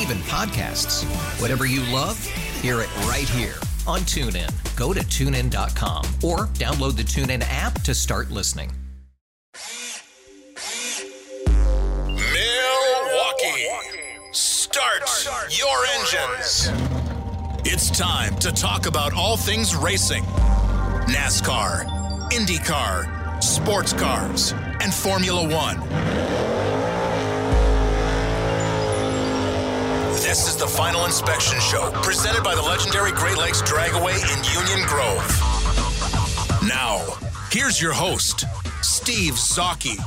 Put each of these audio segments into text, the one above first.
Even podcasts. Whatever you love, hear it right here on TuneIn. Go to tunein.com or download the TuneIn app to start listening. Milwaukee, start your engines. It's time to talk about all things racing NASCAR, IndyCar, sports cars, and Formula One. This is the Final Inspection Show, presented by the legendary Great Lakes Dragaway in Union Grove. Now, here's your host, Steve Zautke.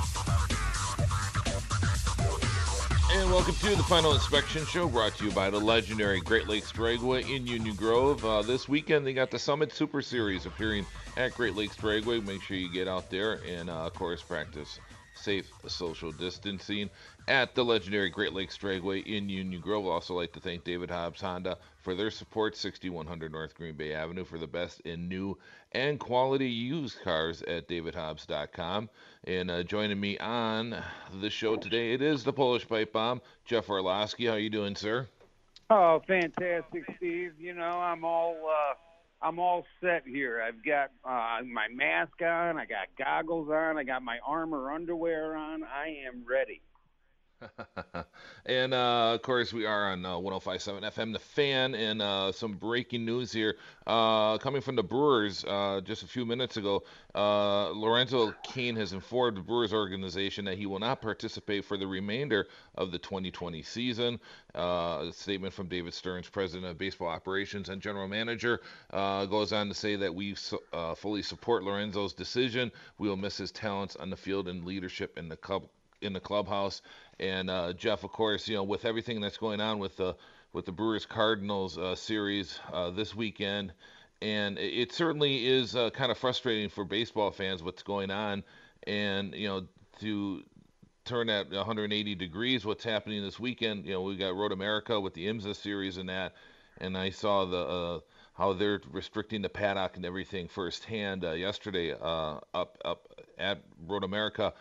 And welcome to the Final Inspection Show, brought to you by the legendary Great Lakes Dragway in Union Grove. Uh, this weekend, they got the Summit Super Series appearing at Great Lakes Dragway. Make sure you get out there and, uh, of course, practice safe social distancing at the legendary Great Lakes Dragway in Union Grove. I'd also like to thank David Hobbs Honda for their support, 6100 North Green Bay Avenue, for the best in new and quality used cars at davidhobbs.com. And uh, joining me on the show today, it is the Polish Pipe Bomb, Jeff Orloski. How you doing, sir? Oh, fantastic, Steve. You know, I'm all uh, I'm all set here. I've got uh, my mask on, I got goggles on, I got my armor underwear on. I am ready. and uh, of course, we are on uh, 105.7 FM, The Fan, and uh, some breaking news here uh, coming from the Brewers uh, just a few minutes ago. Uh, Lorenzo Cain has informed the Brewers organization that he will not participate for the remainder of the 2020 season. a statement from David Stearns, president of baseball operations and general manager, goes on to say that we fully support Lorenzo's decision. We will miss his talents on the field and leadership in the club in the clubhouse. And uh, Jeff, of course, you know, with everything that's going on with the with the Brewers Cardinals uh, series uh, this weekend, and it certainly is uh, kind of frustrating for baseball fans what's going on, and you know to turn at 180 degrees what's happening this weekend. You know, we got Road America with the IMSA series and that, and I saw the uh, how they're restricting the paddock and everything firsthand uh, yesterday up up at Road America.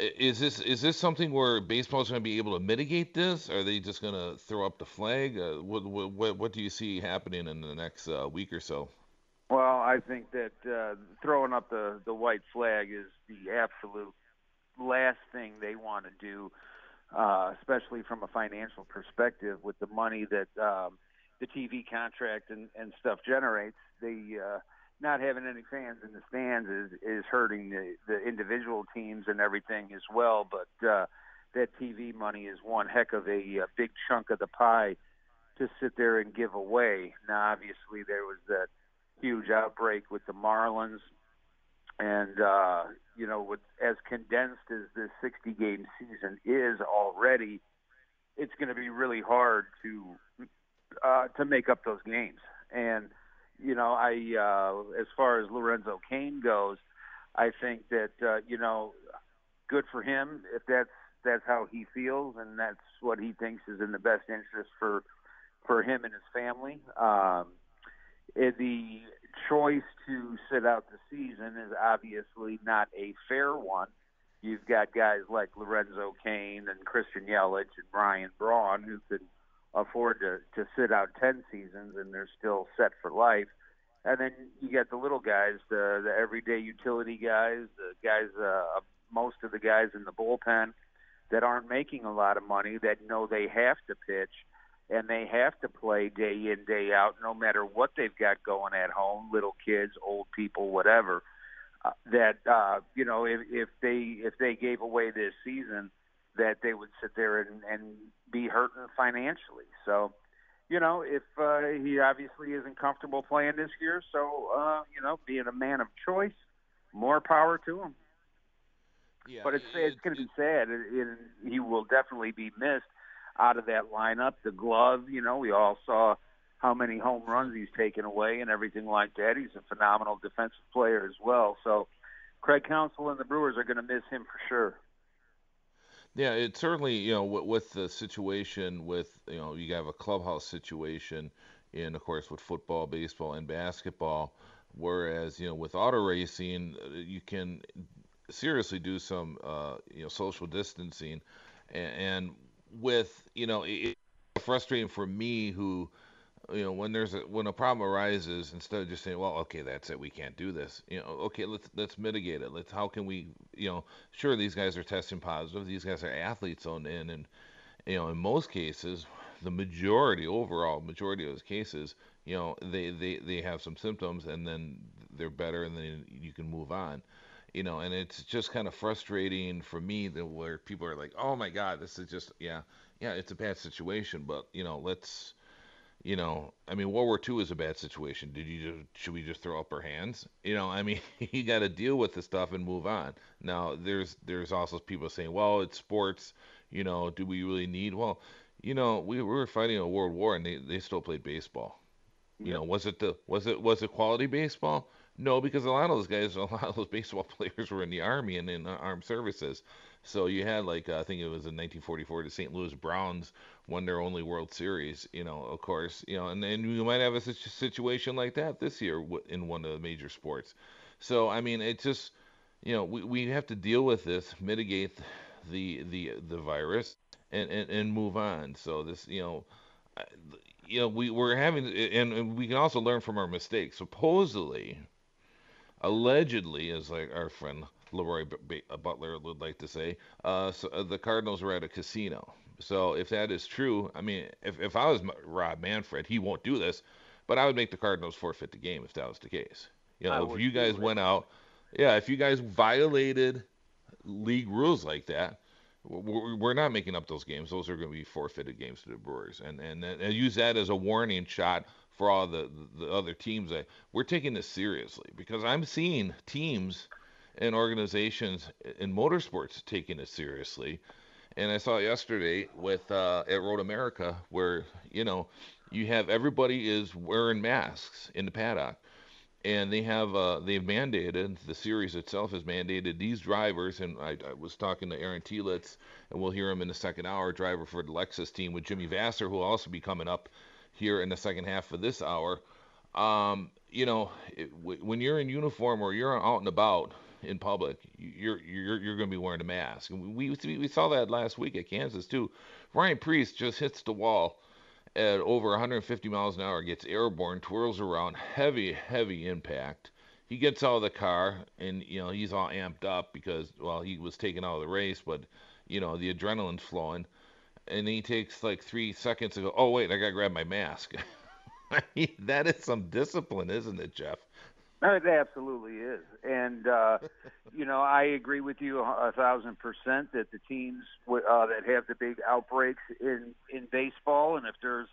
Is this is this something where baseball is going to be able to mitigate this? Are they just going to throw up the flag? Uh, what, what what do you see happening in the next uh, week or so? Well, I think that uh, throwing up the the white flag is the absolute last thing they want to do, uh, especially from a financial perspective with the money that um, the TV contract and, and stuff generates. They uh, not having any fans in the stands is is hurting the the individual teams and everything as well. But uh, that TV money is one heck of a, a big chunk of the pie to sit there and give away. Now, obviously, there was that huge outbreak with the Marlins, and uh, you know, with as condensed as this 60 game season is already, it's going to be really hard to uh, to make up those games and you know, I uh, as far as Lorenzo Cain goes, I think that uh, you know, good for him if that's that's how he feels and that's what he thinks is in the best interest for for him and his family. Um, the choice to sit out the season is obviously not a fair one. You've got guys like Lorenzo Cain and Christian Yelich and Ryan Braun who could afford to to sit out 10 seasons and they're still set for life. And then you get the little guys, the the everyday utility guys, the guys uh most of the guys in the bullpen that aren't making a lot of money that know they have to pitch and they have to play day in day out, no matter what they've got going at home, little kids, old people, whatever. Uh, that uh, you know, if, if they if they gave away this season, that they would sit there and, and be hurting financially. So, you know, if uh, he obviously isn't comfortable playing this year, so uh, you know, being a man of choice, more power to him. Yeah, but it's it- it's going to be sad, and he will definitely be missed out of that lineup. The glove, you know, we all saw how many home runs he's taken away and everything like that. He's a phenomenal defensive player as well. So Craig Counsell and the Brewers are going to miss him for sure. Yeah, it certainly, you know, with, with the situation with, you know, you have a clubhouse situation in, of course, with football, baseball, and basketball, whereas, you know, with auto racing, uh, you can seriously do some, uh, you know, social distancing. And, and with, you know, it, it's frustrating for me who, you know, when there's a when a problem arises, instead of just saying, well, okay, that's it, we can't do this. You know, okay, let's let's mitigate it. Let's how can we, you know, sure these guys are testing positive. These guys are athletes on in, and you know, in most cases, the majority, overall majority of those cases, you know, they they they have some symptoms and then they're better, and then you can move on. You know, and it's just kind of frustrating for me that where people are like, oh my God, this is just yeah, yeah, it's a bad situation, but you know, let's you know, I mean, World War II is a bad situation. Did you just, should we just throw up our hands? You know, I mean, you got to deal with the stuff and move on. Now, there's there's also people saying, well, it's sports. You know, do we really need? Well, you know, we, we were fighting a world war and they, they still played baseball. You know, was it the was it was it quality baseball? No, because a lot of those guys, a lot of those baseball players were in the army and in armed services. So you had like uh, I think it was in 1944 the St. Louis Browns won their only World Series. You know, of course, you know, and then you might have a situation like that this year in one of the major sports. So I mean, it's just you know we, we have to deal with this, mitigate the the the virus, and and, and move on. So this you know. You know, we, we're having, and, and we can also learn from our mistakes. Supposedly, allegedly, as like our friend Leroy uh, Butler would like to say, uh, so, uh, the Cardinals were at a casino. So if that is true, I mean, if, if I was Rob Manfred, he won't do this, but I would make the Cardinals forfeit the game if that was the case. You I know, if you guys went out, yeah, if you guys violated league rules like that, we're we're not making up those games. Those are going to be forfeited games to the Brewers, and and, and use that as a warning shot for all the the other teams. That we're taking this seriously because I'm seeing teams and organizations in motorsports taking it seriously. And I saw yesterday with uh, at Road America where you know you have everybody is wearing masks in the paddock and they have uh, they've mandated the series itself has mandated these drivers and I, I was talking to Aaron Telitz and we'll hear him in the second hour driver for the Lexus team with Jimmy Vasser who will also be coming up here in the second half of this hour um, you know it, w- when you're in uniform or you're out and about in public you're you're you're going to be wearing a mask and we, we saw that last week at Kansas too Ryan Preece just hits the wall at over 150 miles an hour, gets airborne, twirls around, heavy, heavy impact. He gets out of the car and you know he's all amped up because well he was taken out of the race, but you know the adrenaline's flowing, and he takes like three seconds to go. Oh wait, I gotta grab my mask. I mean, that is some discipline, isn't it, Jeff? It absolutely is, and uh, you know I agree with you a a thousand percent that the teams uh, that have the big outbreaks in in baseball, and if there's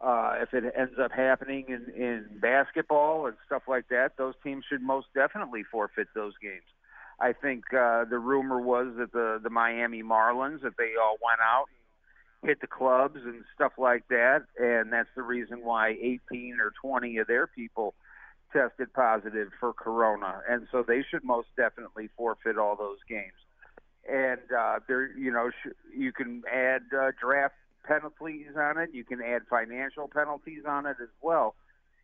uh, if it ends up happening in in basketball and stuff like that, those teams should most definitely forfeit those games. I think uh, the rumor was that the the Miami Marlins that they all went out and hit the clubs and stuff like that, and that's the reason why 18 or 20 of their people tested positive for corona, and so they should most definitely forfeit all those games. And uh, there, you know, sh- you can add uh, draft penalties on it. You can add financial penalties on it as well.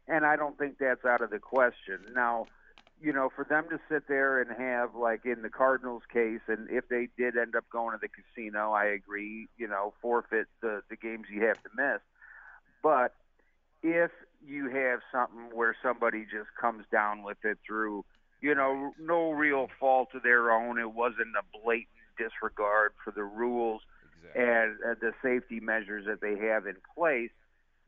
And I don't think that's out of the question. Now, you know, for them to sit there and have like in the Cardinals case, and if they did end up going to the casino, I agree. You know, forfeit the the games you have to miss. But if you have something where somebody just comes down with it through, you know, no real fault of their own, it wasn't a blatant disregard for the rules. exactly. and uh, the safety measures that they have in place,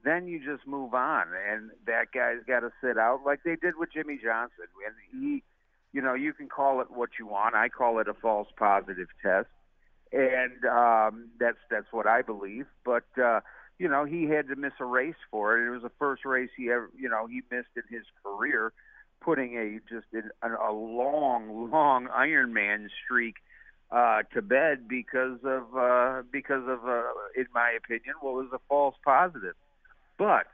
then you just move on. And that guy's got to sit out like they did with Jimmie Johnson. And he, you know, you can call it what you want. I call it a false positive test, and um, that's that's what I believe. But uh, you know, he had to miss a race for it. It was the first race he ever, you know, he missed in his career, putting a just a, a long, long Ironman streak uh, to bed because of uh, because of, uh, in my opinion, what was a false positive. But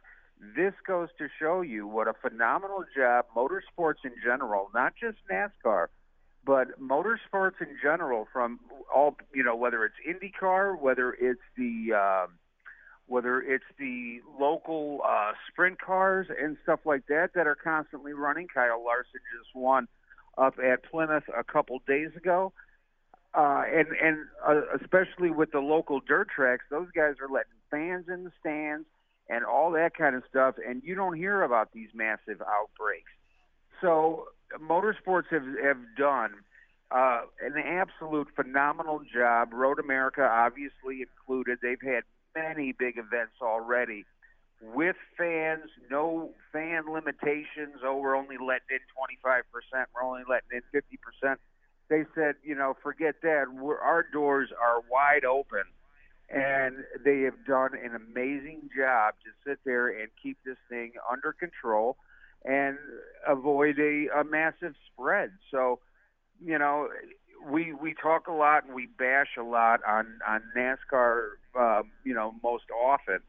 this goes to show you what a phenomenal job motorsports in general, not just NASCAR, but motorsports in general, from all you know, whether it's IndyCar, whether it's the uh, whether it's the local uh, sprint cars and stuff like that that are constantly running. Kyle Larson just won up at Plymouth a couple days ago. Uh, and and uh, especially with the local dirt tracks, those guys are letting fans in the stands and all that kind of stuff, and you don't hear about these massive outbreaks. So motorsports have have done uh, an absolute phenomenal job. Road America, obviously included. They've had many big events already with fans, no fan limitations. Oh, we're only letting in 25%, we're only letting in 50%. They said, you know, forget that. We're, our doors are wide open. And they have done an amazing job to sit there and keep this thing under control and avoid a, a massive spread. So, you know, we we talk a lot and we bash a lot on on NASCAR, uh, you know, most often,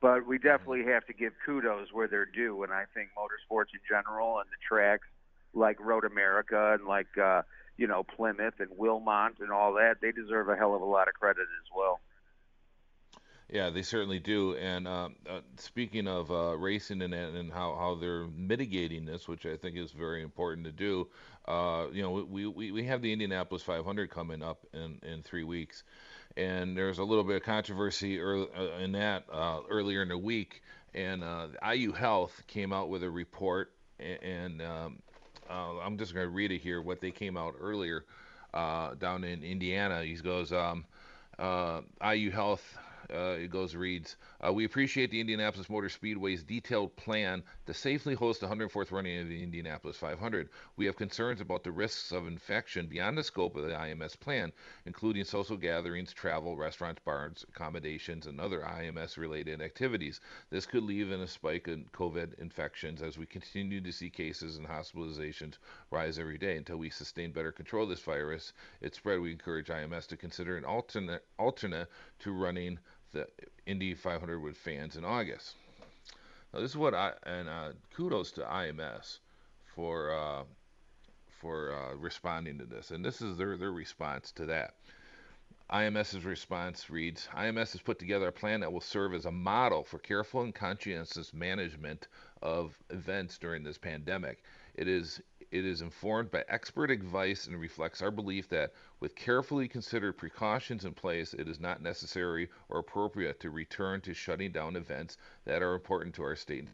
but we definitely have to give kudos where they're due. And I think motorsports in general and the tracks like Road America and like uh, you know Plymouth and Wilmot and all that, they deserve a hell of a lot of credit as well. Yeah, they certainly do. And uh, uh, speaking of uh, racing and and how, how they're mitigating this, which I think is very important to do, uh, you know, we, we, we have the Indianapolis 500 coming up in, in three weeks. And there's a little bit of controversy early, uh, in that uh, earlier in the week. And IU Health came out with a report, and, and um, I'm just going to read it here, what they came out earlier down in Indiana. He goes, um, IU Health uh, it goes reads, uh, we appreciate the Indianapolis Motor Speedway's detailed plan to safely host the 104th running of the Indianapolis 500. We have concerns about the risks of infection beyond the scope of the IMS plan, including social gatherings, travel, restaurants, bars, accommodations, and other IMS-related activities. This could lead in a spike in COVID infections as we continue to see cases and hospitalizations rise every day. Until we sustain better control of this virus, its spread, we encourage IMS to consider an alternate alternate to running the Indy 500 with fans in August. Now, this is what I and uh, kudos to IMS for uh, for uh, responding to this, and this is their their response to that. IMS's response reads IMS has put together a plan that will serve as a model for careful and conscientious management of events during this pandemic. It is it is informed by expert advice and reflects our belief that, with carefully considered precautions in place, it is not necessary or appropriate to return to shutting down events that are important to our state.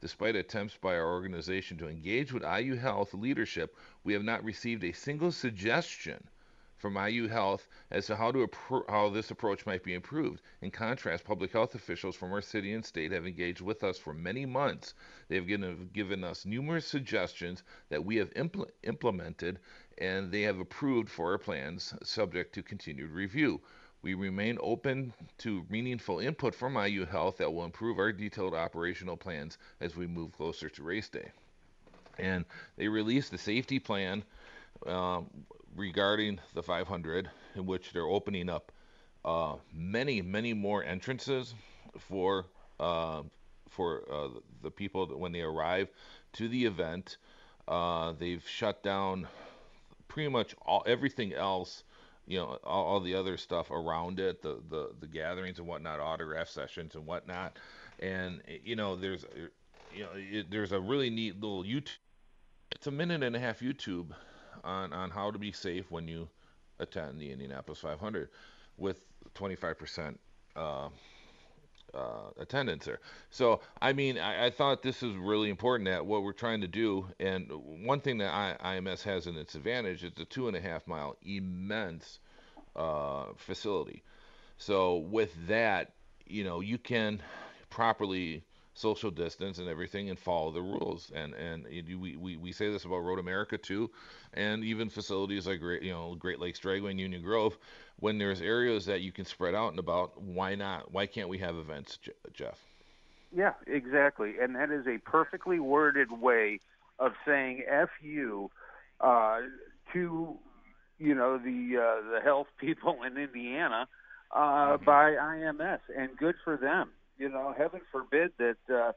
Despite attempts by our organization to engage with IU Health leadership, we have not received a single suggestion from IU Health as to how to appro- how this approach might be improved. In contrast, public health officials from our city and state have engaged with us for many months. They have given, given us numerous suggestions that we have impl- implemented, and they have approved for our plans, subject to continued review. We remain open to meaningful input from IU Health that will improve our detailed operational plans as we move closer to race day. And they released the safety plan um, regarding the 500, in which they're opening up uh, many, many more entrances for uh, for uh, the people when they arrive to the event. Uh, they've shut down pretty much all everything else. You know, all, all, the other stuff around it, the, the the gatherings and whatnot, autograph sessions and whatnot. And you know, there's you know, it, there's a really neat little YouTube. It's a minute and a half YouTube on, on how to be safe when you attend the Indianapolis 500 with 25% uh, uh, attendance there. So, I mean, I, I, thought this is really important that what we're trying to do, and one thing that I, IMS has in its advantage is the two and a half mile immense uh, facility. So with that, you know, you can properly social distance and everything and follow the rules. And and we, we, we say this about Road America too, and even facilities like you know Great Lakes Dragway and Union Grove. When there's areas that you can spread out and about, why not? Why can't we have events, Jeff? Yeah, exactly. And that is a perfectly worded way of saying "f you" uh, to you know the uh, the health people in Indiana uh, mm-hmm. by IMS, and good for them you know, heaven forbid that uh,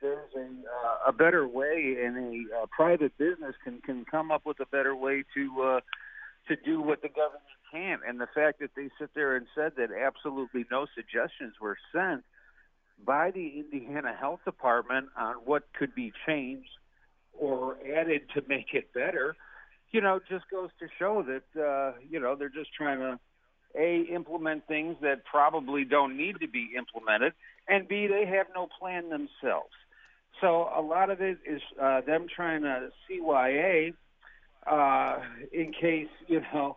there's a uh, a better way, and a uh, private business can can come up with a better way to uh, to do what the government can't. And the fact that they sit there and said that absolutely no suggestions were sent by the Indiana Health Department on what could be changed or added to make it better, you know, just goes to show that uh, you know they're just trying to a implement things that probably don't need to be implemented, and b they have no plan themselves. So a lot of it is uh, them trying to CYA uh, in case you know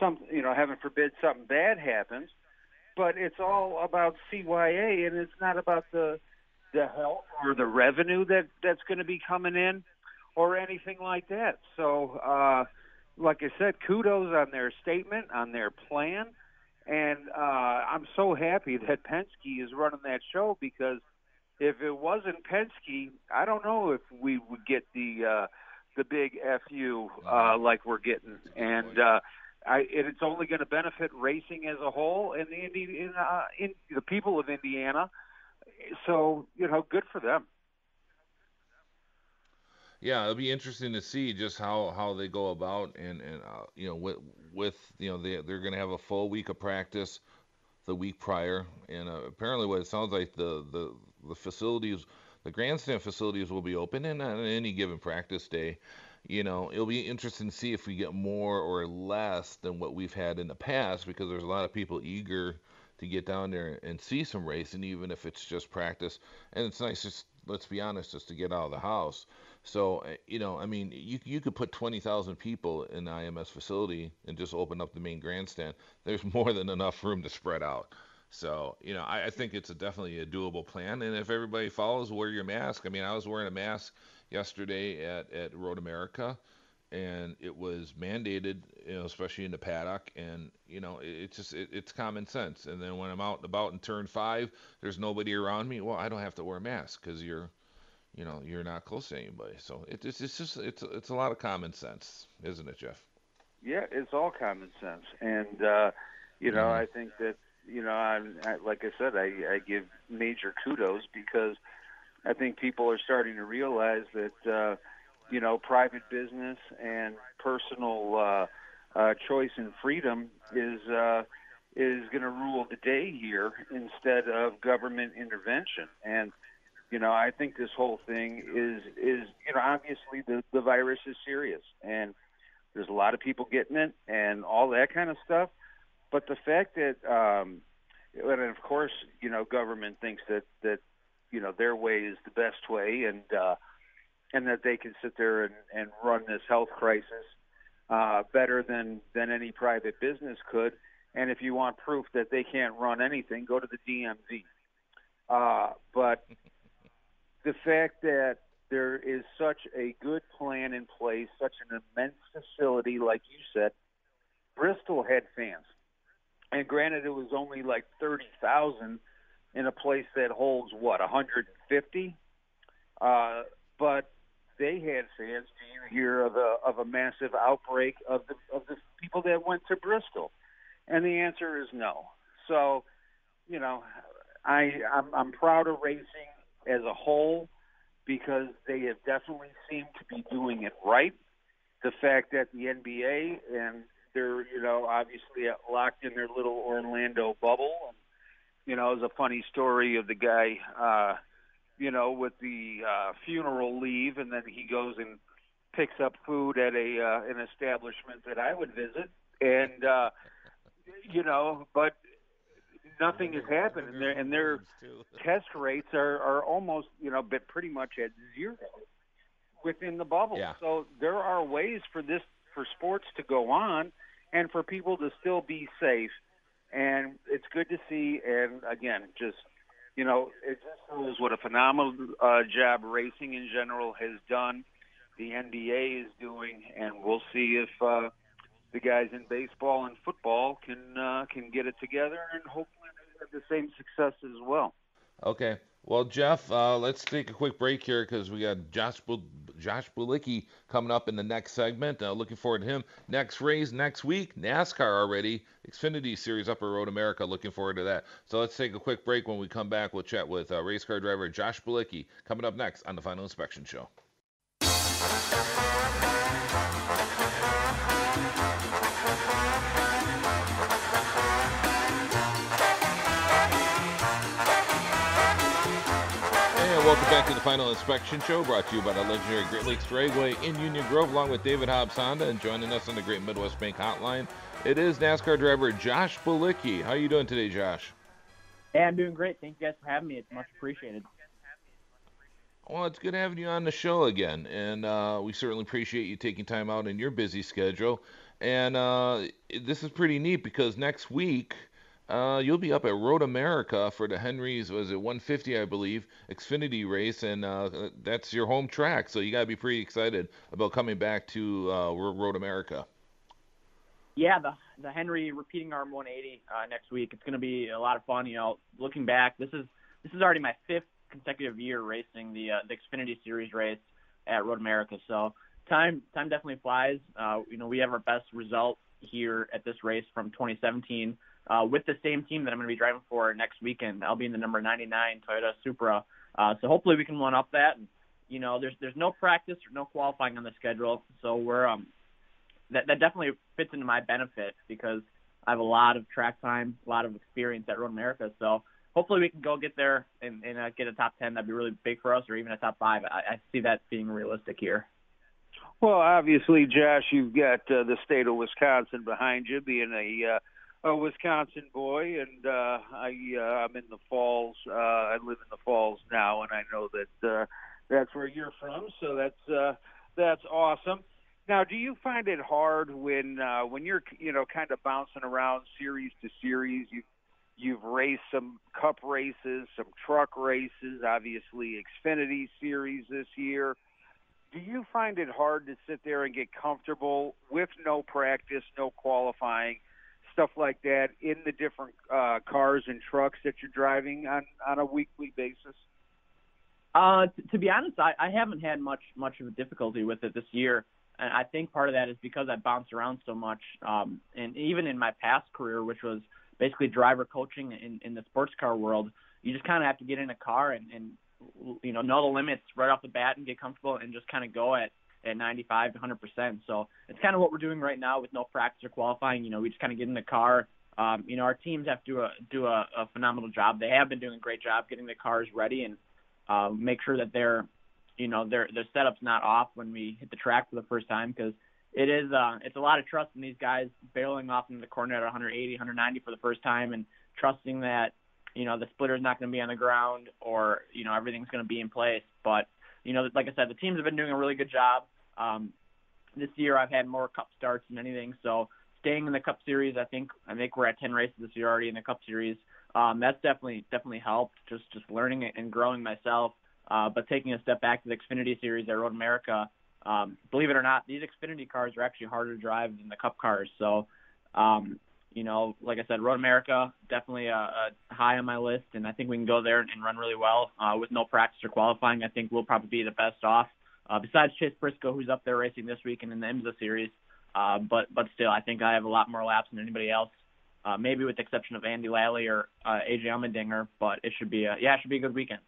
some you know heaven forbid something bad happens, but it's all about CYA and it's not about the the health or the revenue that that's going to be coming in or anything like that. So. Uh, like I said, kudos on their statement, on their plan, and uh, I'm so happy that Penske is running that show because if it wasn't Penske, I don't know if we would get the uh, the big fu uh, like we're getting, and uh, I, it's only going to benefit racing as a whole and the in, uh, in the people of Indiana. So you know, good for them yeah, it'll be interesting to see just how, how they go about and and uh, you know with with you know they they're going to have a full week of practice the week prior. And uh, apparently what it sounds like the the the facilities the grandstand facilities will be open and on any given practice day. You know it'll be interesting to see if we get more or less than what we've had in the past because there's a lot of people eager to get down there and see some racing even if it's just practice. And it's nice just let's be honest just to get out of the house so eh, you know, I mean, you you could put twenty thousand people in the IMS facility and just open up the main grandstand. There's more than enough room to spread out. So you know, I, I think it's a definitely a doable plan. And if everybody follows, wear your mask. I mean, I was wearing a mask yesterday at at Road America, and it was mandated, you know, especially in the paddock. And you know, it, it's just it, it's common sense. And then when I'm out and about in turn five, there's nobody around me. Well, I don't have to wear a mask because you're you know you're not close to anybody. So it, it's it's just it's it's a lot of common sense, isn't it, Jeff? Yeah, it's all common sense, and uh, you know mm-hmm. I think that you know I'm I like I said I, I give major kudos because I think people are starting to realize that uh, you know private business and personal uh, uh, choice and freedom is. Uh, is going to rule the day here instead of government intervention. And you know, I think this whole thing is is you know obviously the the virus is serious and there's a lot of people getting it and all that kind of stuff. But the fact that um, and of course you know government thinks that that you know their way is the best way and uh, and that they can sit there and, and run this health crisis uh, better than than any private business could. And if you want proof that they can't run anything, go to the DMV. Uh, but the fact that there is such a good plan in place, such an immense facility, like you said, Bristol had fans. And granted, it was only like 30,000 in a place that holds, what, 150? Uh, but they had fans. Do you hear of a, of a massive outbreak of the, of the people that went to Bristol? And the answer is no. So, you know, I, I'm, I'm proud of racing as a whole because they have definitely seemed to be doing it right. The fact that the NBA and they're, you know, obviously locked in their little Orlando bubble. And, you know, it was a funny story of the guy, uh, you know, with the uh, funeral leave, and then he goes and picks up food at a uh, an establishment that I would visit, and uh, you know, but nothing has happened, and their and their test rates are are almost you know, but pretty much at zero within the bubble. Yeah. So there are ways for this for sports to go on, and for people to still be safe. and it's good to see. And again, just you know, it just shows what a phenomenal uh, job racing in general has done. The NBA is doing, and we'll see if uh, the guys in baseball and football can uh, can get it together, and hopefully the same success as well. Okay. Well, Jeff, uh, let's take a quick break here because we got Josh Bu- Josh Bilicki coming up in the next segment. Uh, looking forward to him. Next race next week, NASCAR already. Xfinity Series Upper Road America. Looking forward to that. So let's take a quick break. When we come back, we'll chat with uh, race car driver Josh Bilicki coming up next on the Final Inspection Show. Back to the Final Inspection Show, brought to you by the legendary Great Lakes Dragway in Union Grove, along with David Hobbs Honda, and joining us on the Great Midwest Bank Hotline, it is NASCAR driver Josh Bilicki. How are you doing today, Josh? Hey, I'm doing great. Thank you guys for having me. It's much appreciated. Well, it's good having you on the show again, and uh, we certainly appreciate you taking time out in your busy schedule. And uh, this is pretty neat because next week uh, you'll be up at Road America for the Henry's was it 150 I believe Xfinity race, and uh, that's your home track. So you gotta be pretty excited about coming back to uh, Road America. Yeah, the the Henry repeating arm 180 uh, next week. It's going to be a lot of fun. You know, looking back, this is this is already my fifth consecutive year racing the uh, the Xfinity Series race at Road America. So time time definitely flies. Uh, you know, we have our best result here at this race from 2017 uh, with the same team that I'm going to be driving for next weekend. I'll be in the number 99 Toyota Supra. Uh, so hopefully we can one up that. And, you know, there's there's no practice or no qualifying on the schedule, so we're um that that definitely fits into my benefit because I have a lot of track time, a lot of experience at Road America. So hopefully we can go get there and, and uh, get a top 10. That'd be really big for us, or even a top five. I, I see that being realistic here. Well, obviously, Josh, you've got uh, the state of Wisconsin behind you, being a uh, a Wisconsin boy, and uh, I uh, I'm in the Falls. Uh, I live in the Falls now, and I know that uh, that's where you're from. So that's uh, that's awesome. Now, do you find it hard when uh, when you're you know kind of bouncing around series to series? You you've raced some Cup races, some truck races, obviously Xfinity Series this year. Do you find it hard to sit there and get comfortable with no practice, no qualifying? Stuff like that in the different uh, cars and trucks that you're driving on on a weekly basis? Uh, t- to be honest, I, I haven't had much much of a difficulty with it this year, and I think part of that is because I bounce around so much. Um, and even in my past career, which was basically driver coaching in, in the sports car world, you just kind of have to get in a car and, and you know know the limits right off the bat and get comfortable and just kind of go at at 95 to 100 percent. So it's kind of what we're doing right now with no practice or qualifying. You know, we just kind of get in the car. Um, you know, our teams have to do a do a, a phenomenal job. They have been doing a great job getting the cars ready and uh, make sure that they're, you know, their their setup's not off when we hit the track for the first time because it is uh, it's a lot of trust in these guys barreling off into the corner at 180, 190 for the first time and trusting that you know the splitter's not going to be on the ground or you know everything's going to be in place. But you know, like I said, the teams have been doing a really good job. Um, this year I've had more Cup starts than anything, so staying in the Cup Series, I think I think we're at 10 races this year already in the Cup Series. Um, that's definitely definitely helped just just learning and growing myself. Uh, but taking a step back to the Xfinity Series at Road America, um, believe it or not, these Xfinity cars are actually harder to drive than the Cup cars. So, um, you know, like I said, Road America definitely a, a high on my list, and I think we can go there and run really well uh, with no practice or qualifying. I think we'll probably be the best off uh, besides Chase Briscoe, who's up there racing this weekend in the IMSA series. Uh, but but still, I think I have a lot more laps than anybody else. Uh, maybe with the exception of Andy Lally or uh, AJ Allmendinger, but it should be a yeah, it should be a good weekend.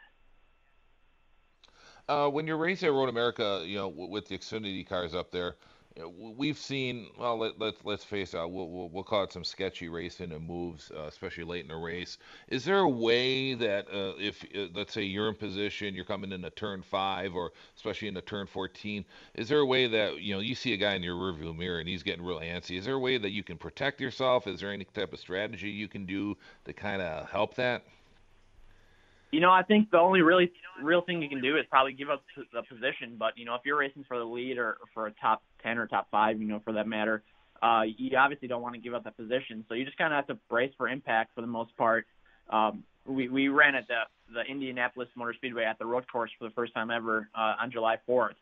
Uh, when you're racing at Road America, you know, with the Xfinity cars up there, we've seen well let, let, let's face it we'll, we'll, we'll call it some sketchy racing and moves uh, especially late in the race. Is there a way that uh, if uh, let's say you're in position you're coming into turn five or especially into turn 14 is there a way that you know you see a guy in your rearview mirror and he's getting real antsy. Is there a way that you can protect yourself? Is there any type of strategy you can do to kind of help that you know, I think the only really real thing you can do is probably give up the position. But you know, if you're racing for the lead or for a top ten or top five, you know, for that matter, uh, you obviously don't want to give up that position. So you just kind of have to brace for impact for the most part. Um, we we ran at the the Indianapolis Motor Speedway at the road course for the first time ever uh, on July 4th,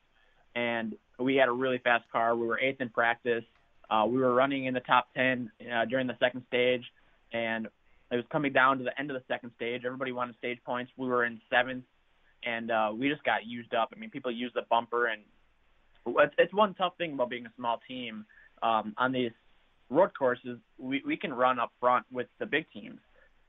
and we had a really fast car. We were eighth in practice. Uh, we were running in the top 10 uh, during the second stage, and it was coming down to the end of the second stage. Everybody wanted stage points. We were in seventh, and uh, we just got used up. I mean, people use the bumper, and it's, it's one tough thing about being a small team. Um, on these road courses, we, we can run up front with the big teams,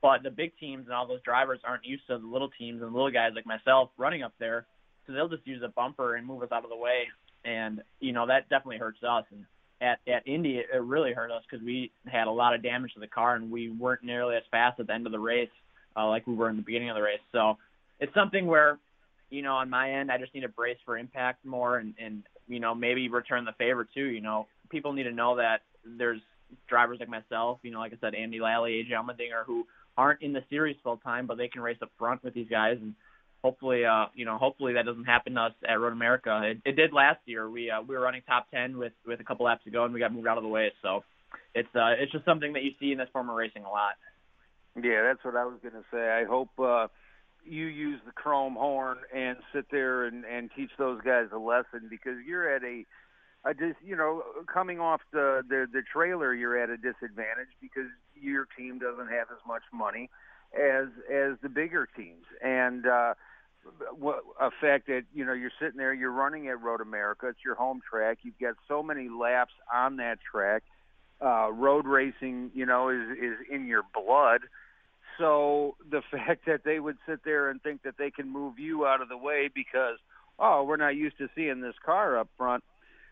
but the big teams and all those drivers aren't used to the little teams and little guys like myself running up there, so they'll just use a bumper and move us out of the way, and you know that definitely hurts us. And at at Indy, it really hurt us because we had a lot of damage to the car and we weren't nearly as fast at the end of the race uh, like we were in the beginning of the race. So it's something where, you know, on my end, I just need to brace for impact more and and you know maybe return the favor too. You know, people need to know that there's drivers like myself, you know, like I said, Andy Lally, AJ Allmendinger, who aren't in the series full time, but they can race up front with these guys and hopefully, uh, you know, hopefully that doesn't happen to us at Road America. It, it did last year. We uh, we were running top ten with with a couple laps to go, and we got moved out of the way. So it's uh, it's just something that you see in this form of racing a lot. Yeah, that's what I was going to say. I hope uh, you use the chrome horn and sit there and and teach those guys a lesson because you're at a I just you know coming off the, the the trailer you're at a disadvantage because your team doesn't have as much money as as the bigger teams and uh a fact that you know you're sitting there, you're running at Road America. It's your home track. You've got so many laps on that track. Uh, road racing, you know, is is in your blood. So the fact that they would sit there and think that they can move you out of the way because oh we're not used to seeing this car up front,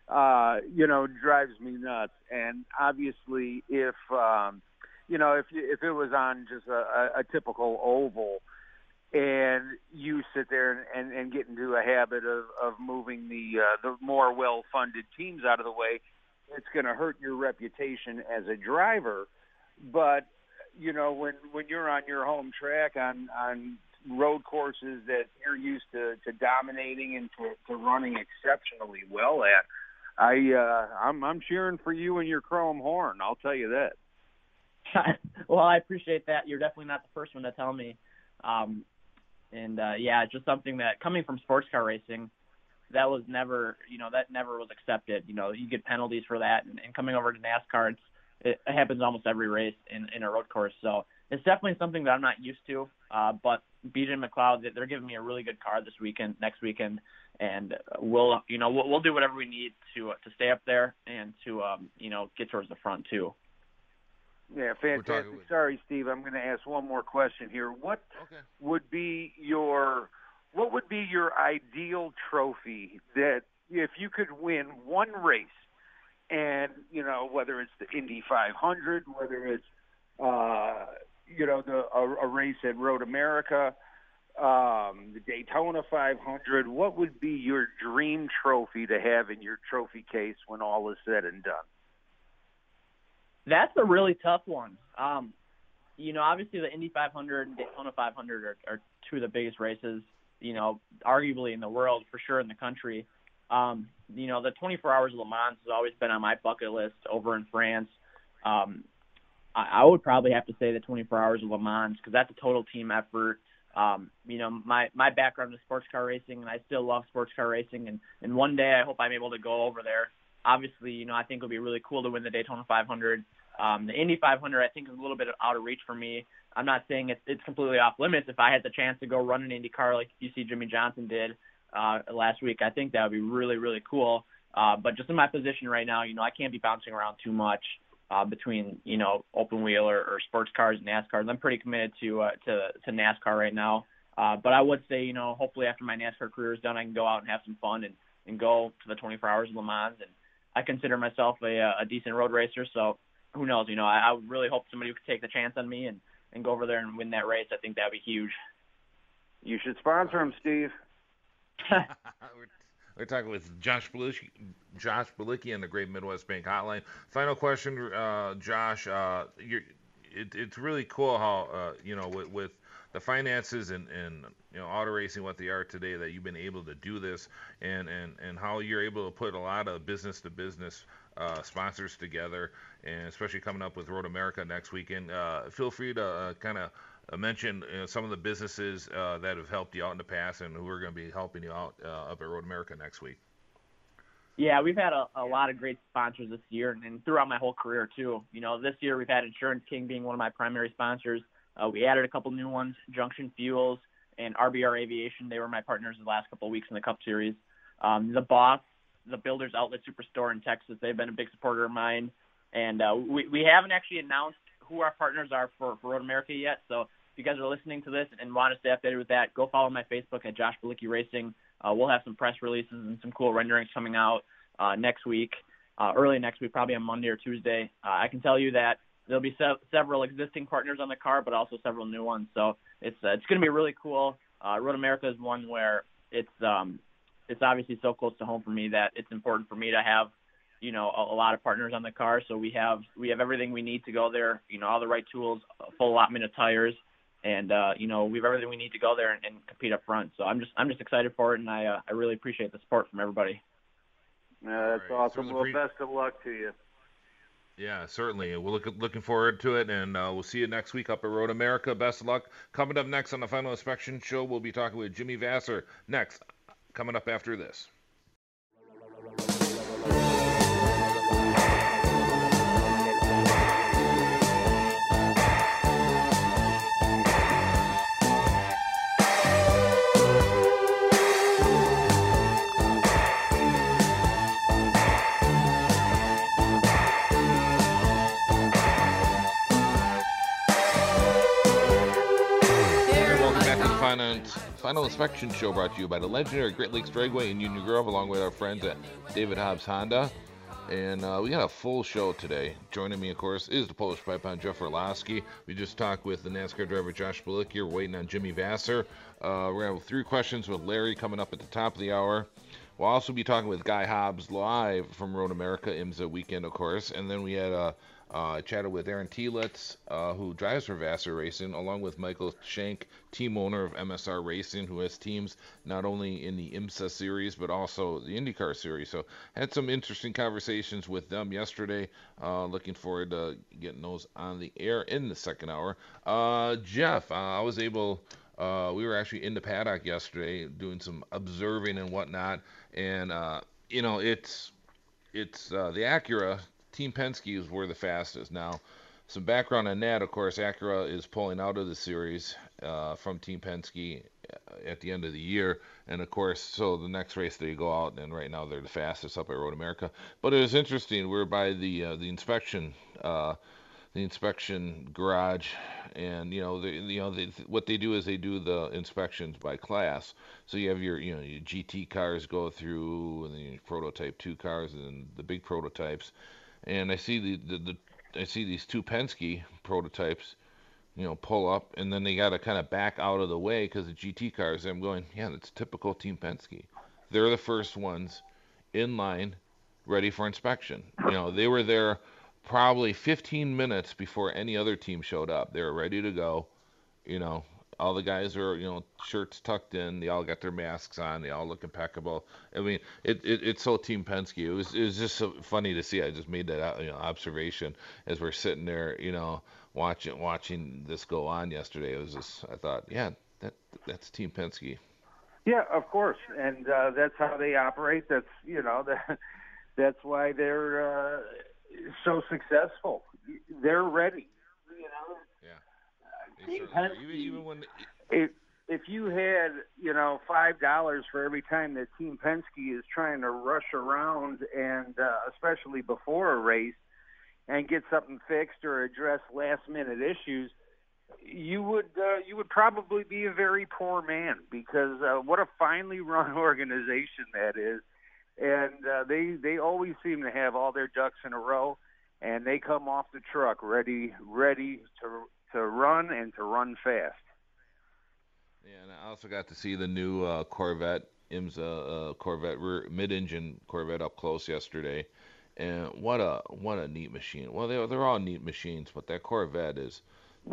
uh, you know, drives me nuts. And obviously, if um, you know, if if it was on just a, a typical oval and you sit there and, and, and get into a habit of, of moving the uh, the more well funded teams out of the way, it's going to hurt your reputation as a driver. But you know when when you're on your home track on on road courses that you're used to, to dominating and to, to running exceptionally well at, I uh, I'm I'm cheering for you and your chrome horn. I'll tell you that. well, I appreciate that. You're definitely not the first one to tell me. Um, and uh, yeah, just something that coming from sports car racing, that was never, you know, that never was accepted. You know, you get penalties for that, and, and coming over to NASCAR, it's, it, it happens almost every race in, in a road course. So it's definitely something that I'm not used to. Uh, but BJ McLeod, they're giving me a really good car this weekend, next weekend, and we'll, you know, we'll, we'll do whatever we need to to stay up there and to, um, you know, get towards the front too. Yeah, fantastic. With... Sorry, Steve. I'm going to ask one more question here. What okay. would be your what would be your ideal trophy that if you could win one race, and you know whether it's the Indy 500, whether it's uh, you know the a, a race at Road America, um, the Daytona 500, what would be your dream trophy to have in your trophy case when all is said and done? That's a really tough one. Um, you know, obviously the Indy 500 and Daytona 500 are, are two of the biggest races, you know, arguably in the world, for sure in the country. Um, you know, the 24 Hours of Le Mans has always been on my bucket list over in France. Um, I, I would probably have to say the 24 Hours of Le Mans because that's a total team effort. Um, you know, my my background is sports car racing, and I still love sports car racing. And and one day I hope I'm able to go over there obviously, you know, I think it would be really cool to win the Daytona 500. Um, the Indy 500, I think, is a little bit out of reach for me. I'm not saying it's, it's completely off limits. If I had the chance to go run an Indy car like you see Jimmie Johnson did uh, last week, I think that would be really, really cool. Uh, but just in my position right now, you know, I can't be bouncing around too much uh, between, you know, open wheel or, or sports cars and NASCARs. I'm pretty committed to uh, to to NASCAR right now. Uh, but I would say, you know, hopefully after my NASCAR career is done, I can go out and have some fun and and go to the 24 Hours of Le Mans and I consider myself a, uh, a decent road racer. So who knows? You know, I, I really hope somebody could take the chance on me and and go over there and win that race. I think that'd be huge. You should sponsor him, Steve. we're, we're, talking with Josh Bilicki, Josh Bilicki and the Great Midwest Bank Hotline. Final question, uh, Josh. Uh, it, it's really cool how uh, you know with, with the finances and, and you know auto racing what they are today that you've been able to do this and and and how you're able to put a lot of business to business uh, sponsors together and especially coming up with Road America next weekend. Uh, feel free to uh, kind of uh, mention you know, some of the businesses uh, that have helped you out in the past and who are going to be helping you out uh, up at Road America next week. Yeah, we've had a, a lot of great sponsors this year and, and throughout my whole career too. You know, this year we've had Insurance King being one of my primary sponsors. Uh, we added a couple new ones, Junction Fuels and RBR Aviation. They were my partners the last couple of weeks in the Cup Series. Um, the Boss, the Builders Outlet Superstore in Texas, they've been a big supporter of mine. And uh, we, we haven't actually announced who our partners are for, for Road America yet. So if you guys are listening to this and want to stay updated with that, go follow my Facebook at Josh Bilicki Racing. Uh, we'll have some press releases and some cool renderings coming out uh, next week, uh, early next week, probably on Monday or Tuesday. Uh, I can tell you that there'll be se- several existing partners on the car, but also several new ones. So it's uh, it's going to be really cool. Uh, Road America is one where it's um, it's obviously so close to home for me that it's important for me to have you know a, a lot of partners on the car. So we have we have everything we need to go there. You know all the right tools, a full allotment of tires, and uh, you know we have everything we need to go there and, and compete up front. So I'm just I'm just excited for it, and I uh, I really appreciate the support from everybody. Uh, that's right. awesome. Well, pre- best of luck to you. Yeah, certainly. We're look, looking forward to it, and uh, we'll see you next week up at Road America. Best of luck. Coming up next on the Final Inspection Show, we'll be talking with Jimmy Vasser. Next, coming up after this. The Final, Inspection Show brought to you by the legendary Great Lakes Dragway in Union Grove, along with our friends at David Hobbs Honda. And uh, we got a full show today. Joining me, of course, is the Polish pipe on Jeff Orloski. We just talked with the NASCAR driver Josh Bilicki. We're waiting on Jimmy Vasser. Uh, we're going to have three questions with Larry coming up at the top of the hour. We'll also be talking with Guy Hobbs live from Road America IMSA weekend, of course. And then we had uh, uh, chatted with Aaron Telitz, uh, who drives for Vasser Racing, along with Michael Shank, team owner of MSR Racing, who has teams not only in the IMSA series but also the IndyCar series. So had some interesting conversations with them yesterday. Uh, looking forward to getting those on the air in the second hour. Uh, Jeff, uh, I was able. Uh, we were actually in the paddock yesterday doing some observing and whatnot, and you know it's it's the Acura Team Penske is where the fastest now. Some background on that, of course, Acura is pulling out of the series uh, from Team Penske uh, at the end of the year, and of course, so the next race they go out, and right now they're the fastest up at Road America. But it was interesting. We are by the uh, the inspection. Uh, the inspection garage, and you know, the, you know, they, what they do is they do the inspections by class. So you have your, you know, your GT cars go through, and then your prototype two cars, and then the big prototypes. And I see the, the, the I see these two Penske prototypes, you know, pull up, and then they got to kind of back out of the way because the GT cars. I'm going, yeah, that's typical Team Penske. They're the first ones in line, ready for inspection. You know, they were there probably 15 minutes before any other team showed up. They were ready to go. You know, all the guys are, you know, shirts tucked in. They all got their masks on. They all look impeccable. I mean, it, it it's so Team Penske. It was it was just so funny to see. I just made that you know observation as we're sitting there, you know, watching watching this go on yesterday. It was just I thought, yeah, that that's Team Penske. Yeah, of course, and uh, that's how they operate. That's you know that that's why they're uh, so successful. They're ready. You know, Yeah. They Team certainly are. Penske- Even, even when if if you had you know five dollars for every time that Team Penske is trying to rush around and uh, especially before a race and get something fixed or address last minute issues, you would uh, you would probably be a very poor man because uh, what a finely run organization that is, and uh, they they always seem to have all their ducks in a row, and they come off the truck ready ready to to run and to run fast. Yeah, and I also got to see the new uh, Corvette IMSA uh, Corvette rear mid-engine Corvette up close yesterday, and what a what a neat machine. Well, they they're all neat machines, but that Corvette is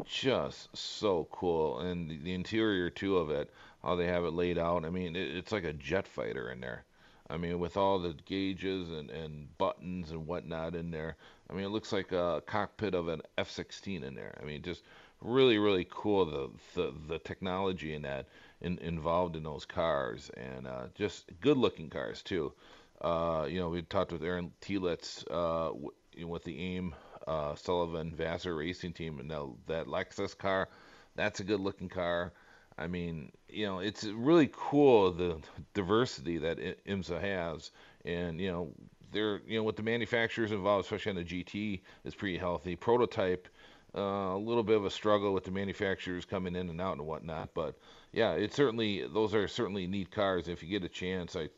just so cool, and the, the interior too of it, how they have it laid out. I mean, it, it's like a jet fighter in there. I mean, with all the gauges and, and buttons and whatnot in there. I mean, it looks like a cockpit of an F-16 in there. I mean, just really, really cool the the, the technology in that in, involved in those cars, and uh, just good-looking cars too. Uh, you know, we talked with Aaron Telitz uh, w- with the AIM uh, Sullivan Vasser Racing Team, and now that Lexus car, that's a good-looking car. I mean, you know, it's really cool the diversity that IMSA has, and you know, they're you know with the manufacturers involved, especially on the GT, is pretty healthy. Prototype, uh, a little bit of a struggle with the manufacturers coming in and out and whatnot, but yeah, it's certainly those are certainly neat cars. If you get a chance, I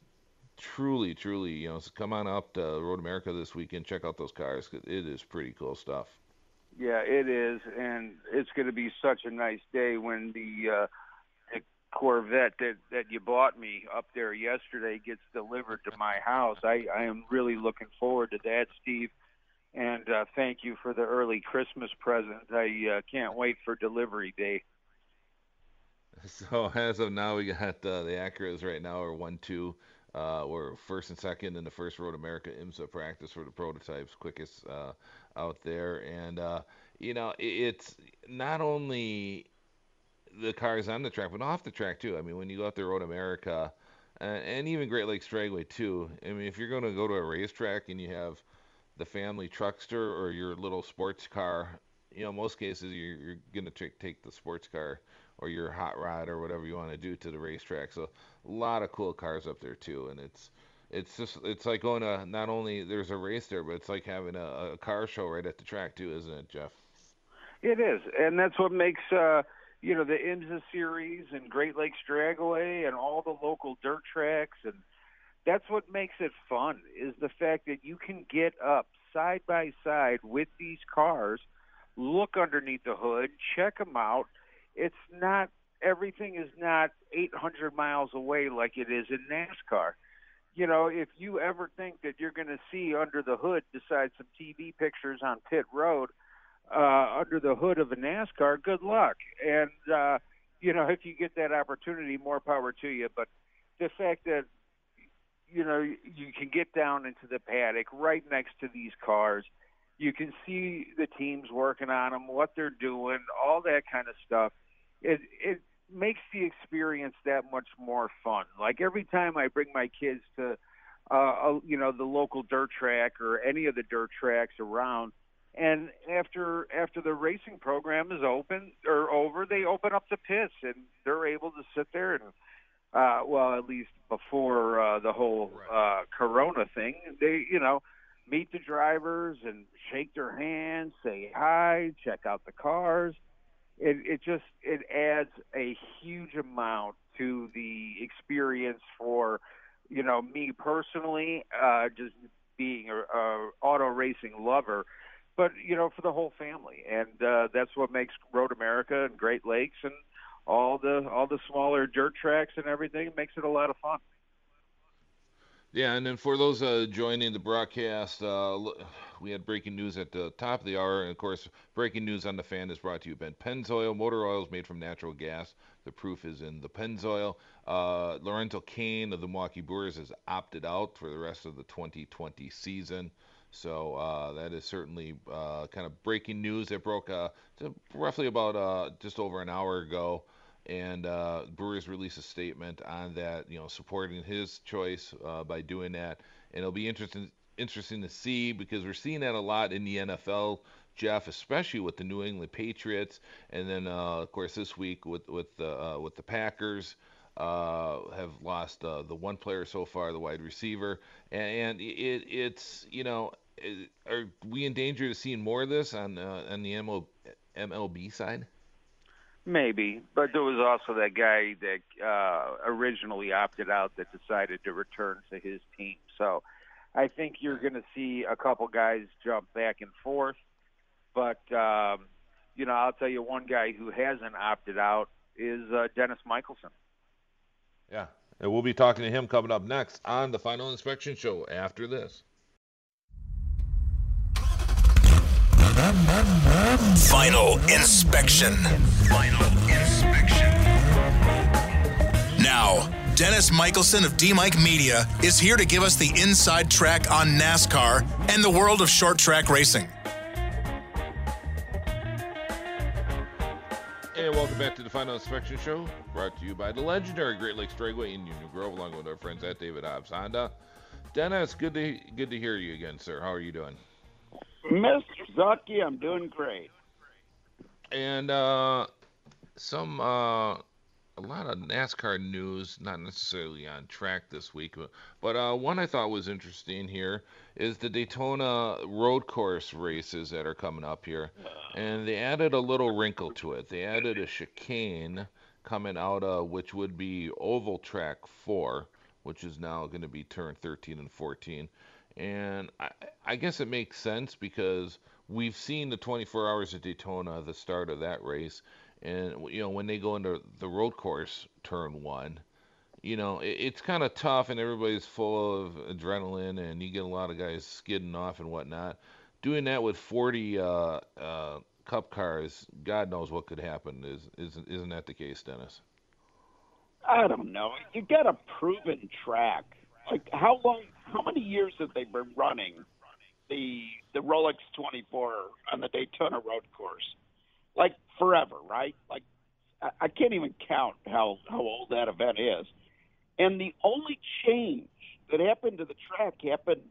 truly, truly, you know, come on up to Road America this weekend, check out those cars. Cause it is pretty cool stuff. Yeah, it is, and it's going to be such a nice day when the uh, Corvette that that you bought me up there yesterday gets delivered to my house. I I am really looking forward to that, Steve. And uh, thank you for the early Christmas present. I uh, can't wait for delivery day. So as of now, we got uh, the Acuras right now are one two. Uh, we're first and second in the first Road America IMSA practice for the prototypes, quickest uh, out there. And uh, you know, it's not only the cars on the track, but off the track too. I mean, when you go out there, Road America, and, and even Great Lakes Dragway too. I mean, if you're going to go to a racetrack and you have the family truckster or your little sports car, you know, most cases you're, you're going to take the sports car or your hot rod or whatever you want to do to the racetrack. So a lot of cool cars up there too, and it's it's just it's like going to not only there's a race there, but it's like having a, a car show right at the track too, isn't it, Jeff? It is, and that's what makes uh, you know the IMSA series and Great Lakes Dragway and all the local dirt tracks, and that's what makes it fun is the fact that you can get up side by side with these cars, look underneath the hood, check them out it's not everything is not 800 miles away like it is in NASCAR. You know, if you ever think that you're going to see under the hood, besides some TV pictures on pit road, uh, under the hood of a NASCAR, good luck. And uh, you know, if you get that opportunity, more power to you. But the fact that you know you can get down into the paddock right next to these cars, you can see the teams working on them, what they're doing, all that kind of stuff it it makes the experience that much more fun. Like every time I bring my kids to uh, you know the local dirt track or any of the dirt tracks around and after after the racing program is open or over they open up the pits and they're able to sit there and uh well at least before uh the whole uh corona thing they you know meet the drivers and shake their hands say hi check out the cars. It, it just it adds a huge amount to the experience for you know me personally uh just being a, a auto racing lover but you know for the whole family and uh that's what makes road america and great lakes and all the all the smaller dirt tracks and everything makes it a lot of fun yeah, and then for those uh, joining the broadcast, uh, we had breaking news at the top of the hour, and of course, breaking news on the fan is brought to you by Pennzoil. Motor oil is made from natural gas. The proof is in the Pennzoil. Uh, Lorenzo Cain of the Milwaukee Brewers has opted out for the rest of the 2020 season. So uh, that is certainly uh, kind of breaking news that broke uh, roughly about uh, just over an hour ago and uh, Brewers released a statement on that, you know, supporting his choice uh, by doing that. And it'll be interesting interesting to see because we're seeing that a lot in the NFL, Jeff, especially with the New England Patriots, and then of course this week with with the with the Packers. Uh, have lost uh, the one player so far, the wide receiver, and, and it, it's you know, are we in danger of seeing more of this on on the ML, MLB side? Maybe, but there was also that guy that uh, originally opted out that decided to return to his team. So I think you're going to see a couple guys jump back and forth. But um, you know, I'll tell you one guy who hasn't opted out is uh, Dennis Michelsen. Yeah, and we'll be talking to him coming up next on the Final Inspection Show after this. Final inspection. Final inspection. Now, Dennis Michelsen of DMIC Media is here to give us the inside track on NASCAR and the world of short track racing. And welcome back to the Final Inspection Show, brought to you by the legendary Great Lakes Dragway in Union Grove, along with our friends at David Hobbs Honda. Dennis, good to good to hear you again, sir. How are you doing? Mr. Zucky, I'm doing great. And uh, some uh, a lot of NASCAR news, not necessarily on track this week, but, but uh, one I thought was interesting here is the Daytona road course races that are coming up here, and they added a little wrinkle to it. They added a chicane coming out of which would be oval track four, which is now going to be turn 13 and 14. And I, I guess it makes sense because we've seen the 24 hours of Daytona, the start of that race, and you know when they go into the road course turn one, you know it, it's kind of tough and everybody's full of adrenaline and you get a lot of guys skidding off and whatnot. Doing that with 40 uh, uh, cup cars, God knows what could happen. Is isn't isn't that the case, Dennis? I don't know. You got a proven track. Like how long? How many years have they been running the the Rolex 24 on the Daytona Road Course? Like forever, right? Like I, I can't even count how how old that event is. And the only change that happened to the track happened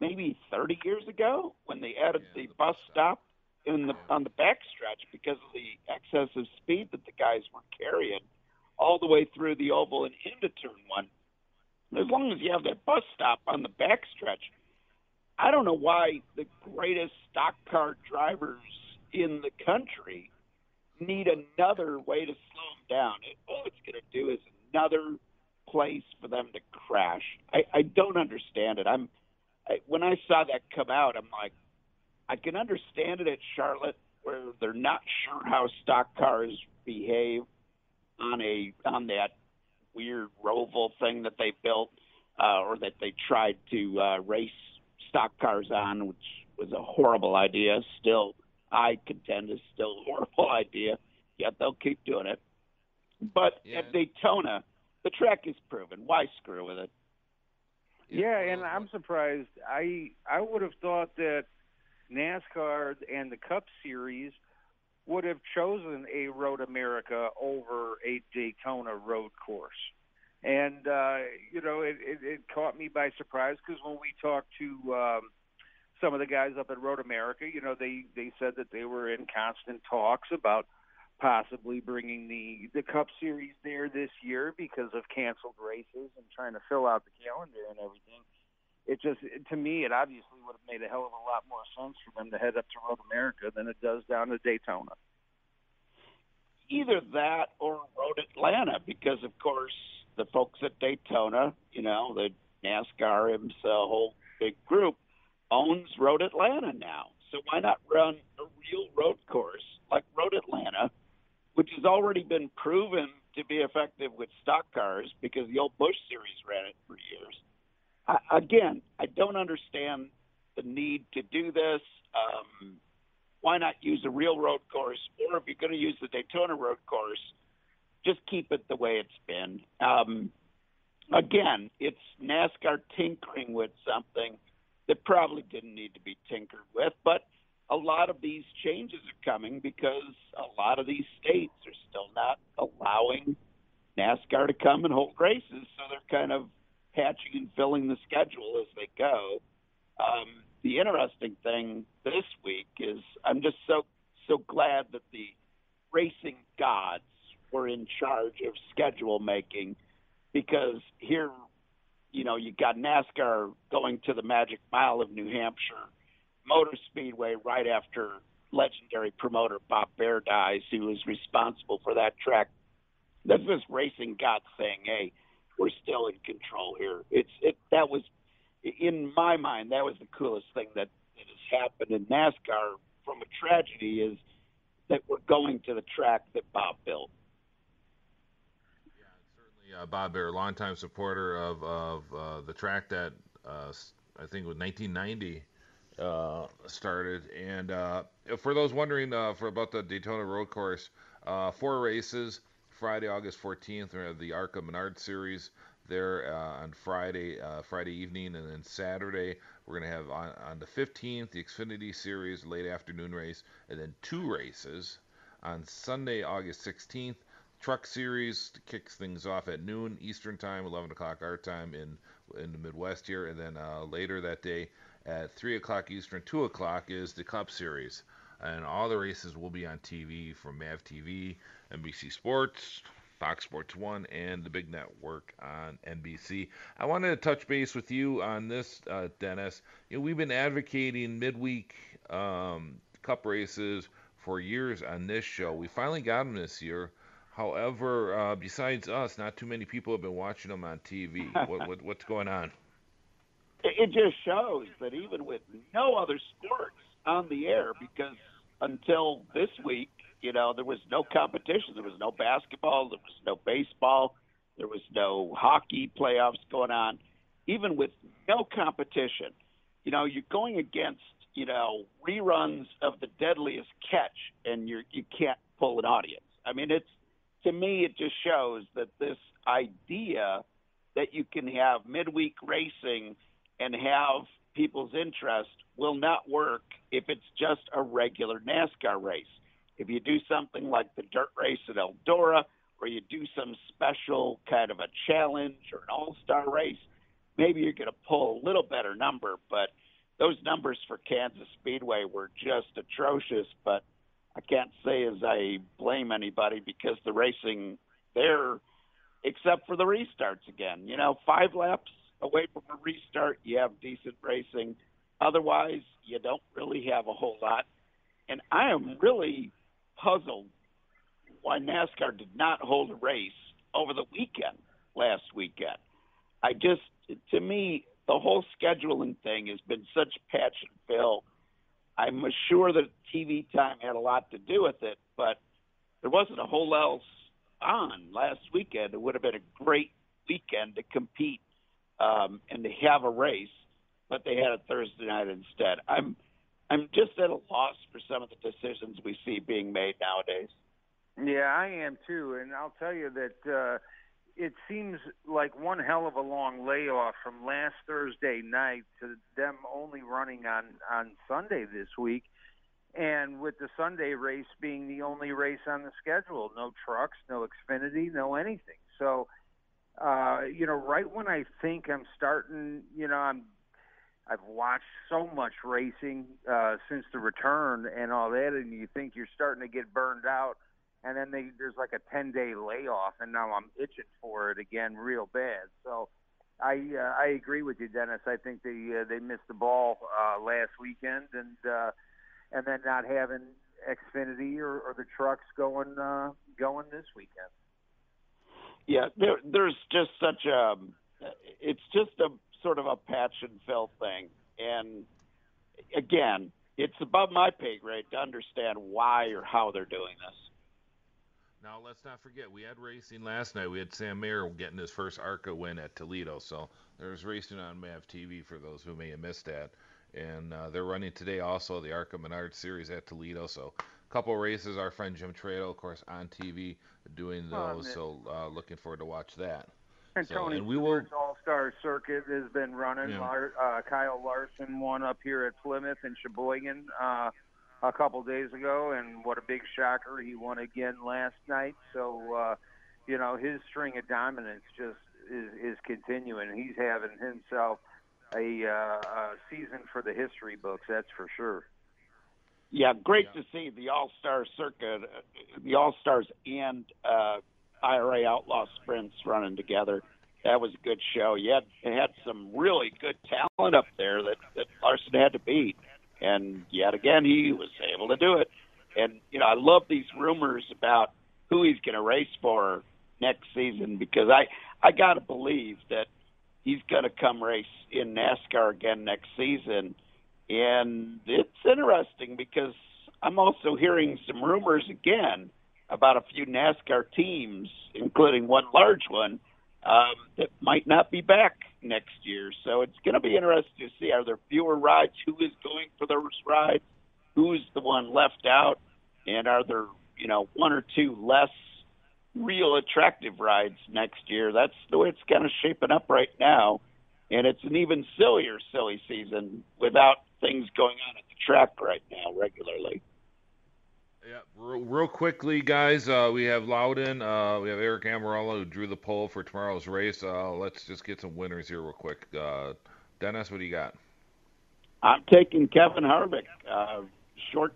maybe 30 years ago when they added the bus stop in the on the backstretch because of the excessive speed that the guys were carrying all the way through the oval and into turn one. As long as you have that bus stop on the backstretch, I don't know why the greatest stock car drivers in the country need another way to slow them down. All it's going to do is another place for them to crash. I, I don't understand it. I'm I, when I saw that come out, I'm like, I can understand it at Charlotte where they're not sure how stock cars behave on a on that weird roval thing that they built uh, or that they tried to uh, race stock cars on, which was a horrible idea. Still, I contend is still a horrible idea. Yet they'll keep doing it. But Yeah. at Daytona, the track is proven. Why screw with it? Yeah, and I'm surprised. I I would have thought that NASCAR and the Cup Series would have chosen a Road America over a Daytona road course. And uh, you know, it, it, it caught me by surprise because when we talked to um, some of the guys up at Road America, you know, they they said that they were in constant talks about possibly bringing the the Cup Series there this year because of canceled races and trying to fill out the calendar and everything. It just to me, it obviously would have made a hell of a lot more sense for them to head up to Road America than it does down to Daytona. either that or Road Atlanta, because of course the folks at Daytona, you know, the NASCAR himself, whole big group, owns Road Atlanta now. So why not run a real road course like Road Atlanta, which has already been proven to be effective with stock cars because the old Busch Series ran it for years. I, again, I don't understand the need to do this. Um, why not use a real road course? Or if you're going to use the Daytona road course, just keep it the way it's been. Um, again, it's NASCAR tinkering with something that probably didn't need to be tinkered with, but a lot of these changes are coming because a lot of these states are still not allowing NASCAR to come and hold races, so they're kind of patching and filling the schedule as they go. Um, the interesting thing this week is I'm just so so glad that the racing gods were in charge of schedule making because here you know you got NASCAR going to the Magic Mile of New Hampshire Motor Speedway right after legendary promoter Bob Bahre dies who was responsible for that track this racing god saying hey we're still in control here it's it that was in my mind, that was the coolest thing that, that has happened in NASCAR from a tragedy is that we're going to the track that Bob built. Yeah, certainly, uh, Bob Bahre, longtime supporter of of uh, the track that uh, I think was 1990, uh, started. And uh, for those wondering uh, for about the Daytona Road Course, uh, four races. Friday, August 14th, we have the ARCA Menard Series there uh, on Friday, uh, Friday evening, and then Saturday we're going to have on, on the 15th the Xfinity Series late afternoon race, and then two races on Sunday, August 16th. Truck Series kicks things off at noon Eastern Time, 11 o'clock our time in in the Midwest here, and then uh, later that day at 3 o'clock Eastern, 2 o'clock is the Cup Series. And all the races will be on TV from MAV TV, NBC Sports, Fox Sports 1, and the big network on NBC. I wanted to touch base with you on this, uh, Dennis. You know, we've been advocating midweek um, cup races for years on this show. We finally got them this year. However, uh, besides us, not too many people have been watching them on TV. what, what, what's going on? It just shows that even with no other sports on the air, because until this week, you know, there was no competition. There was no basketball. There was no baseball. There was no hockey playoffs going on. Even with no competition, you know, you're going against, you know, reruns of the deadliest catch, and you're you can't pull an audience. I mean, it's to me, it just shows that this idea that you can have midweek racing and have people's interest will not work if it's just a regular NASCAR race. If you do something like the dirt race at Eldora, or you do some special kind of a challenge or an all star race, maybe you're going to pull a little better number. But those numbers for Kansas Speedway were just atrocious. But I can't say as I blame anybody because the racing there, except for the restarts again, you know, five laps away from a restart, you have decent racing. Otherwise, you don't really have a whole lot. And I am really puzzled why NASCAR did not hold a race over the weekend last weekend. I just, to me, the whole scheduling thing has been such patch and fill. I'm sure that TV time had a lot to do with it, but there wasn't a whole else on last weekend. It would have been a great weekend to compete um, and they have a race, but they had a Thursday night instead. I'm I'm just at a loss for some of the decisions we see being made nowadays. Yeah, I am too, and I'll tell you that uh, it seems like one hell of a long layoff from last Thursday night to them only running on on Sunday this week, and with the Sunday race being the only race on the schedule, no trucks, no Xfinity, no anything. So, uh, you know, right when I think I'm starting, you know, I'm I've watched so much racing uh, since the return and all that, and you think you're starting to get burned out, and then they, there's like a 10 day layoff, and now I'm itching for it again, real bad. So I uh, I agree with you, Dennis. I think they uh, they missed the ball uh, last weekend, and uh, and then not having Xfinity or, or the trucks going uh, going this weekend. Yeah, there, there's just such a it's just a sort of a patch and fill thing. And again, it's above my pay grade to understand why or how they're doing this. Now let's not forget we had racing last night. We had Sam Mayer getting his first ARCA win at Toledo. So there's racing on MAV TV for those who may have missed that. And uh, they're running today also the ARCA Menard Series at Toledo. So a couple races. Our friend Jim Tretow, of course, on TV doing those. So uh, looking forward to watch that. And so, Tony and we will All Star Circuit has been running. Yeah. Lar- uh, Kyle Larson won up here at Plymouth and Sheboygan uh, a couple days ago, and what a big shocker! He won again last night. So, uh, you know, his string of dominance just is, is continuing. He's having himself a, uh, a season for the history books. That's for sure. Yeah, great to see the All Star Circuit, the All Stars, and uh, IRA Outlaw sprints running together. That was a good show. You had had some really good talent up there that, that Larson had to beat, and yet again he was able to do it. And you know I love these rumors about who he's going to race for next season because I I got to believe that he's going to come race in NASCAR again next season. And it's interesting because I'm also hearing some rumors again about a few NASCAR teams, including one large one, um, that might not be back next year. So it's going to be interesting to see are there fewer rides? Who is going for those rides? Who's the one left out? And are there, you know, one or two less real attractive rides next year? That's the way it's kind of shaping up right now. And it's an even sillier, silly season without things going on at the track right now regularly. Yeah, real, real quickly, guys. Uh, we have Loudon. Uh, we have Aric Almirola who drew the pole for tomorrow's race. Uh, let's just get some winners here, real quick. Uh, Dennis, what do you got? I'm taking Kevin Harvick. Uh, short,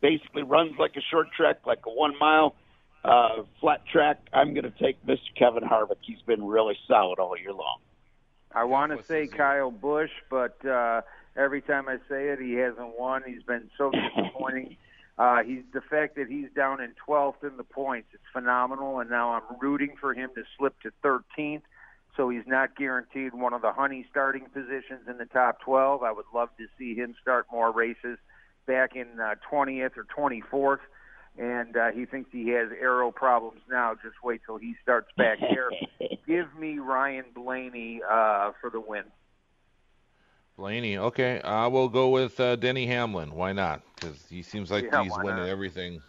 basically runs like a short track, like a one mile uh, flat track. I'm going to take Mr. Kevin Harvick. He's been really solid all year long. I want to say Kyle Busch, but uh, every time I say it, he hasn't won. He's been so disappointing. Uh, he's the fact that he's down in 12th in the points. It's phenomenal, and now I'm rooting for him to slip to 13th, so he's not guaranteed one of the honey starting positions in the top 12. I would love to see him start more races back in uh, 20th or 24th, and uh, he thinks he has aero problems now. Just wait till he starts back there. Give me Ryan Blaney uh, for the win. Blaney. Okay, I will go with uh, Denny Hamlin. Why not? Because he seems like Yeah, he's winning not? everything.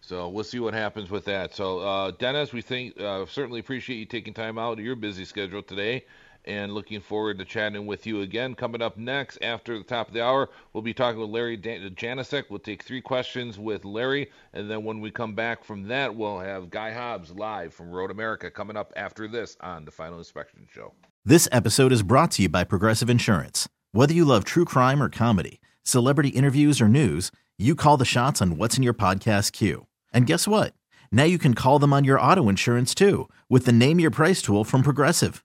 So we'll see what happens with that. So uh, Dennis, we think uh, certainly appreciate you taking time out of your busy schedule today, and looking forward to chatting with you again. Coming up next after the top of the hour, we'll be talking with Larry Janicek. We'll take three questions with Larry, and then when we come back from that, we'll have Guy Hobbs live from Road America coming up after this on the Final Inspection Show. This episode is brought to you by Progressive Insurance. Whether you love true crime or comedy, celebrity interviews or news, you call the shots on what's in your podcast queue. And guess what? Now you can call them on your auto insurance too with the Name Your Price tool from Progressive.